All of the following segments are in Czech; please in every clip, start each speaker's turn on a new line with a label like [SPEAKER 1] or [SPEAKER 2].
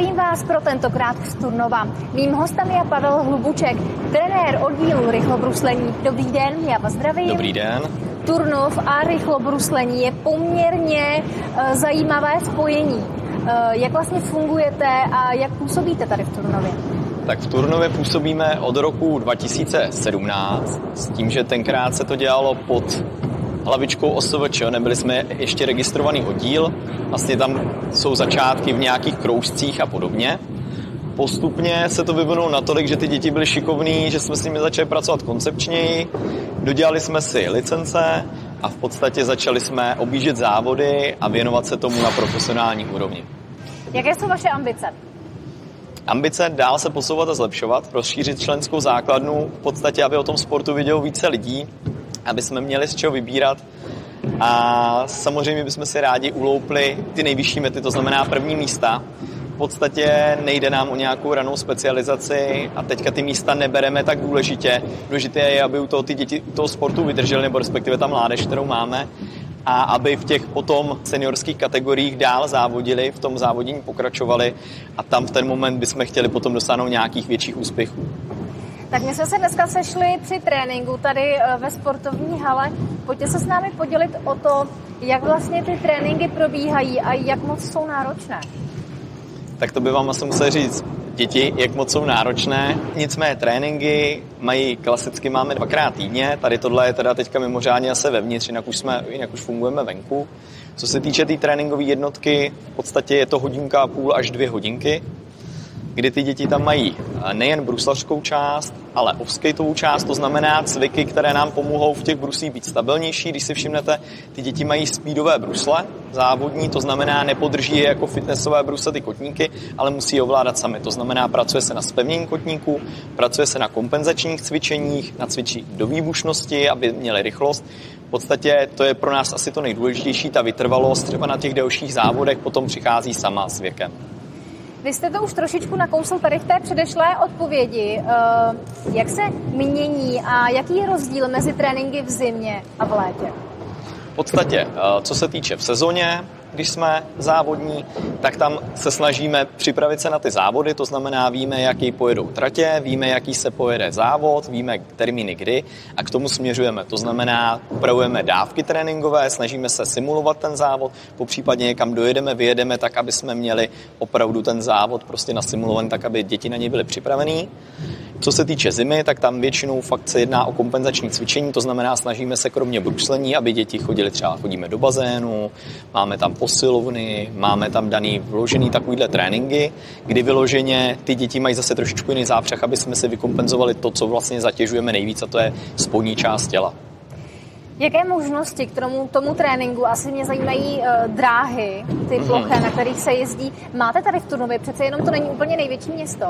[SPEAKER 1] Zdravím vás pro tentokrát z Turnova. Mým hostem je Pavel Hlubuček, trenér oddílu rychlobruslení. Dobrý den, já vás zdravím.
[SPEAKER 2] Dobrý den.
[SPEAKER 1] Turnov a rychlobruslení je poměrně uh, zajímavé spojení. Uh, jak vlastně fungujete a jak působíte tady v Turnově?
[SPEAKER 2] Tak v Turnově působíme od roku 2017 s tím, že tenkrát se to dělalo pod hlavičkou OSVČ, nebyli jsme ještě registrovaný oddíl, vlastně tam jsou začátky v nějakých kroužcích a podobně. Postupně se to vyvinulo natolik, že ty děti byly šikovní, že jsme s nimi začali pracovat koncepčněji, dodělali jsme si licence a v podstatě začali jsme objíždět závody a věnovat se tomu na profesionální úrovni.
[SPEAKER 1] Jaké jsou vaše ambice?
[SPEAKER 2] Ambice dál se posouvat a zlepšovat, rozšířit členskou základnu, v podstatě, aby o tom sportu vidělo více lidí, aby jsme měli z čeho vybírat. A samozřejmě bychom si rádi uloupli ty nejvyšší mety, to znamená první místa. V podstatě nejde nám o nějakou ranou specializaci a teďka ty místa nebereme tak důležitě. Důležité je, aby u toho ty děti u toho sportu vydrželi, nebo respektive ta mládež, kterou máme, a aby v těch potom seniorských kategoriích dál závodili, v tom závodění pokračovali a tam v ten moment bychom chtěli potom dosáhnout nějakých větších úspěchů.
[SPEAKER 1] Tak my jsme se dneska sešli při tréninku tady eh, ve sportovní hale. Pojďte se s námi podělit o to, jak vlastně ty tréninky probíhají a jak moc jsou náročné.
[SPEAKER 2] Tak to by vám asi musel říct děti, jak moc jsou náročné. Nicméně tréninky mají klasicky máme dvakrát týdně, tady tohle je teda teďka mimořádně asi vevnitř, jinak už, jsme, jinak už fungujeme venku. Co se týče té tý tréninkové jednotky, v podstatě je to hodinka a půl až dvě hodinky kdy ty děti tam mají eh, nejen bruslařskou část, ale offskateovou část, to znamená cviky, které nám pomohou v těch bruslích být stabilnější. Když si všimnete, ty děti mají speedové brusle, závodní, to znamená nepodrží je jako fitnessové brusle ty kotníky, ale musí je ovládat sami. To znamená, pracuje se na spevnění kotníků, pracuje se na kompenzačních cvičeních, na cvičí do výbušnosti, aby měli rychlost. V podstatě to je pro nás asi to nejdůležitější, ta vytrvalost třeba na těch delších závodech potom přichází sama s věkem.
[SPEAKER 1] Vy jste to už trošičku nakousl tady v té předešlé odpovědi. Eh, jak se mění a jaký je rozdíl mezi tréninky v zimě a v létě?
[SPEAKER 2] V podstatě, eh, co se týče v sezóně, když jsme závodní, tak tam se snažíme připravit se na ty závody, to znamená víme, jaký pojedou tratě, víme, jaký se pojede závod, víme termíny kdy a k tomu směřujeme. To znamená, upravujeme dávky tréninkové, snažíme se simulovat ten závod, po případě někam dojedeme, vyjedeme tak, aby jsme měli opravdu ten závod prostě nasimulovaný tak, aby děti na něj byly připravený. Co se týče zimy, tak tam většinou fakt se jedná o kompenzační cvičení, to znamená, snažíme se kromě bruslení, aby děti chodili třeba chodíme do bazénu, máme tam posilovny, máme tam daný vložený takovýhle tréninky, kdy vyloženě ty děti mají zase trošičku jiný zápřeh, aby jsme si vykompenzovali to, co vlastně zatěžujeme nejvíc, a to je spodní část těla.
[SPEAKER 1] Jaké možnosti k tomu, tomu tréninku? Asi mě zajímají uh, dráhy, ty mhm. ploché, mm-hmm. na kterých se jezdí. Máte tady v Tunově, přece jenom to není úplně největší město.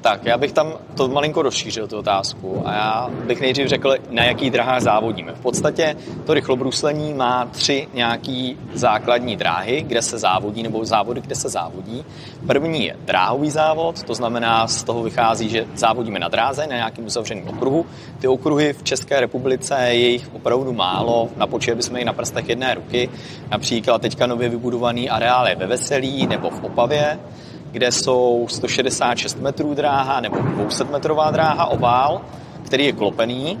[SPEAKER 2] Tak, já bych tam to malinko rozšířil, tu otázku. A já bych nejdřív řekl, na jaký drahách závodíme. V podstatě to rychlobruslení má tři nějaký základní dráhy, kde se závodí, nebo závody, kde se závodí. První je dráhový závod, to znamená, z toho vychází, že závodíme na dráze, na nějakém uzavřeném okruhu. Ty okruhy v České republice je jich opravdu málo, napočítali bychom je na prstech jedné ruky. Například teďka nově vybudovaný areál je ve Veselí nebo v Opavě kde jsou 166 metrů dráha nebo 200 metrová dráha ovál, který je klopený.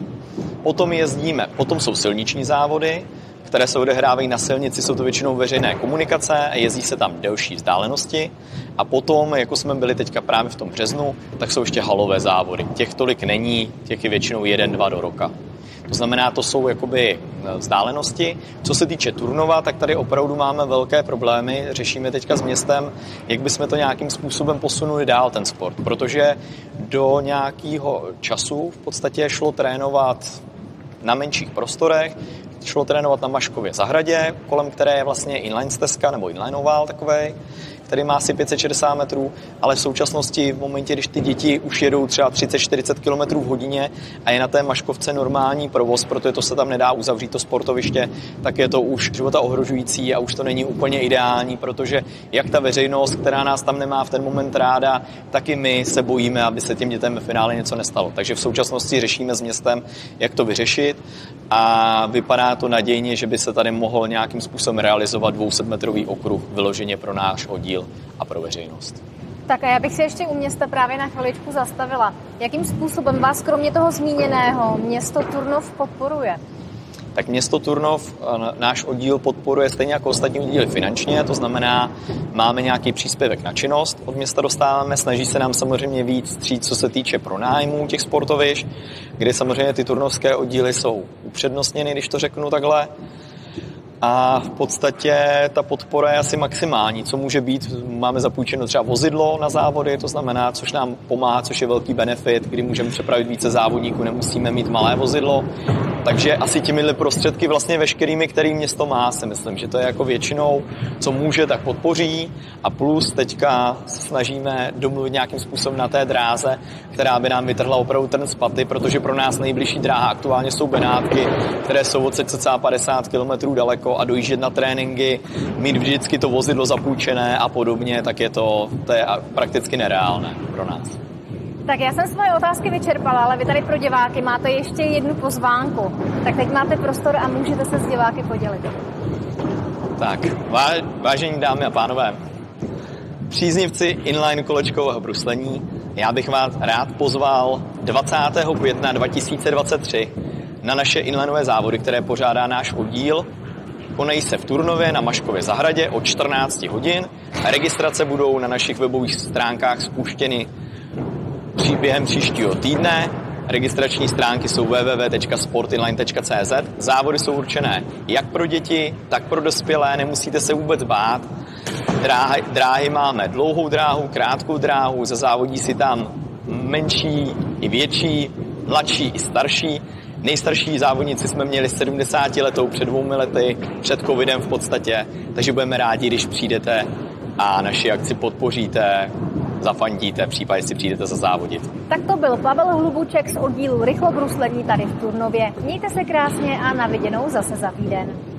[SPEAKER 2] Potom jezdíme, potom jsou silniční závody, které se odehrávají na silnici, jsou to většinou veřejné komunikace a jezdí se tam delší vzdálenosti. A potom, jako jsme byli teďka právě v tom březnu, tak jsou ještě halové závody. Těch tolik není, těch je většinou jeden, dva do roka. To znamená, to jsou jakoby eh, vzdálenosti. Co se týče Turnova, tak tady opravdu máme velké problémy. Řešíme teďka s městem, jak bychom to nějakým způsobem posunuli dál, ten sport. Protože do nějakého času v podstatě šlo trénovat na menších prostorech, šlo trénovat na Maškově zahradě, kolem které je vlastně inline stezka nebo inline oval takovej který má asi 560 metrů, ale v současnosti v momentě, když ty děti už jedou třeba 30-40 km v hodině a je na té maškovce normální provoz, protože to se tam nedá uzavřít to sportoviště, tak je to už života ohrožující a už to není úplně ideální, protože jak ta veřejnost, která nás tam nemá v ten moment ráda, tak i my se bojíme, aby se těm dětem ve finále něco nestalo. Takže v současnosti řešíme s městem, jak to vyřešit a vypadá to nadějně, že by se tady mohl nějakým způsobem realizovat 200 metrový okruh vyloženě pro náš oddíl oddíl a pro veřejnost.
[SPEAKER 1] Tak a já bych si ještě u města právě na chviličku zastavila. Jakým způsobem vás kromě toho zmíněného město Turnov podporuje?
[SPEAKER 2] tak město Turnov náš oddíl podporuje stejně jako ostatní oddíly finančně, to znamená, máme nějaký příspěvek na činnost, od města dostáváme, snaží se nám samozřejmě víc stříct, co se týče pronájmů těch sportovišť, kde samozřejmě ty turnovské oddíly jsou upřednostněny, když to řeknu takhle a v podstatě ta podpora je asi maximální, co může být. Máme zapůjčeno třeba vozidlo na závody, to znamená, což nám pomáhá, což je velký benefit, kdy můžeme přepravit více závodníků, nemusíme mít malé vozidlo. Takže asi těmi prostředky vlastně veškerými, který město má, si myslím, že to je jako většinou, co může, tak podpoří a plus teďka se snažíme domluvit nějakým způsobem na té dráze, která by nám vytrhla opravdu ten z paty, protože pro nás nejbližší dráha aktuálně jsou Benátky, které jsou od cca 50 km daleko a dojíždět na tréninky, mít vždycky to vozidlo zapůjčené a podobně, tak je to, to je prakticky nereálné pro nás.
[SPEAKER 1] Tak já jsem svoje otázky vyčerpala, ale vy tady pro diváky máte ještě jednu pozvánku. Tak teď máte prostor a můžete se s diváky podělit.
[SPEAKER 2] Tak, vážení dámy a pánové, příznivci inline kolečkového bruslení, já bych vás rád pozval 20. května 2023 na naše inlinové závody, které pořádá náš oddíl. Konají se v Turnově na Maškově zahradě od 14 hodin. Registrace budou na našich webových stránkách spuštěny během příštího týdne. Registrační stránky jsou www.sportinline.cz. Závody jsou určené jak pro děti, tak pro dospělé, nemusíte se vůbec bát. Dráhy, dráhy máme dlouhou dráhu, krátkou dráhu, zazávodí si tam menší i větší, mladší i starší. Nejstarší závodníci jsme měli 70 letou před dvoumi lety, před covidem v podstatě, takže budeme rádi, když přijdete a naši akci podpoříte, zafandíte, případně si přijdete závodit.
[SPEAKER 1] Tak to byl Pavel Hlubuček z oddílu Rychlobruslení tady v Turnově. Mějte se krásně a na viděnou zase za týden.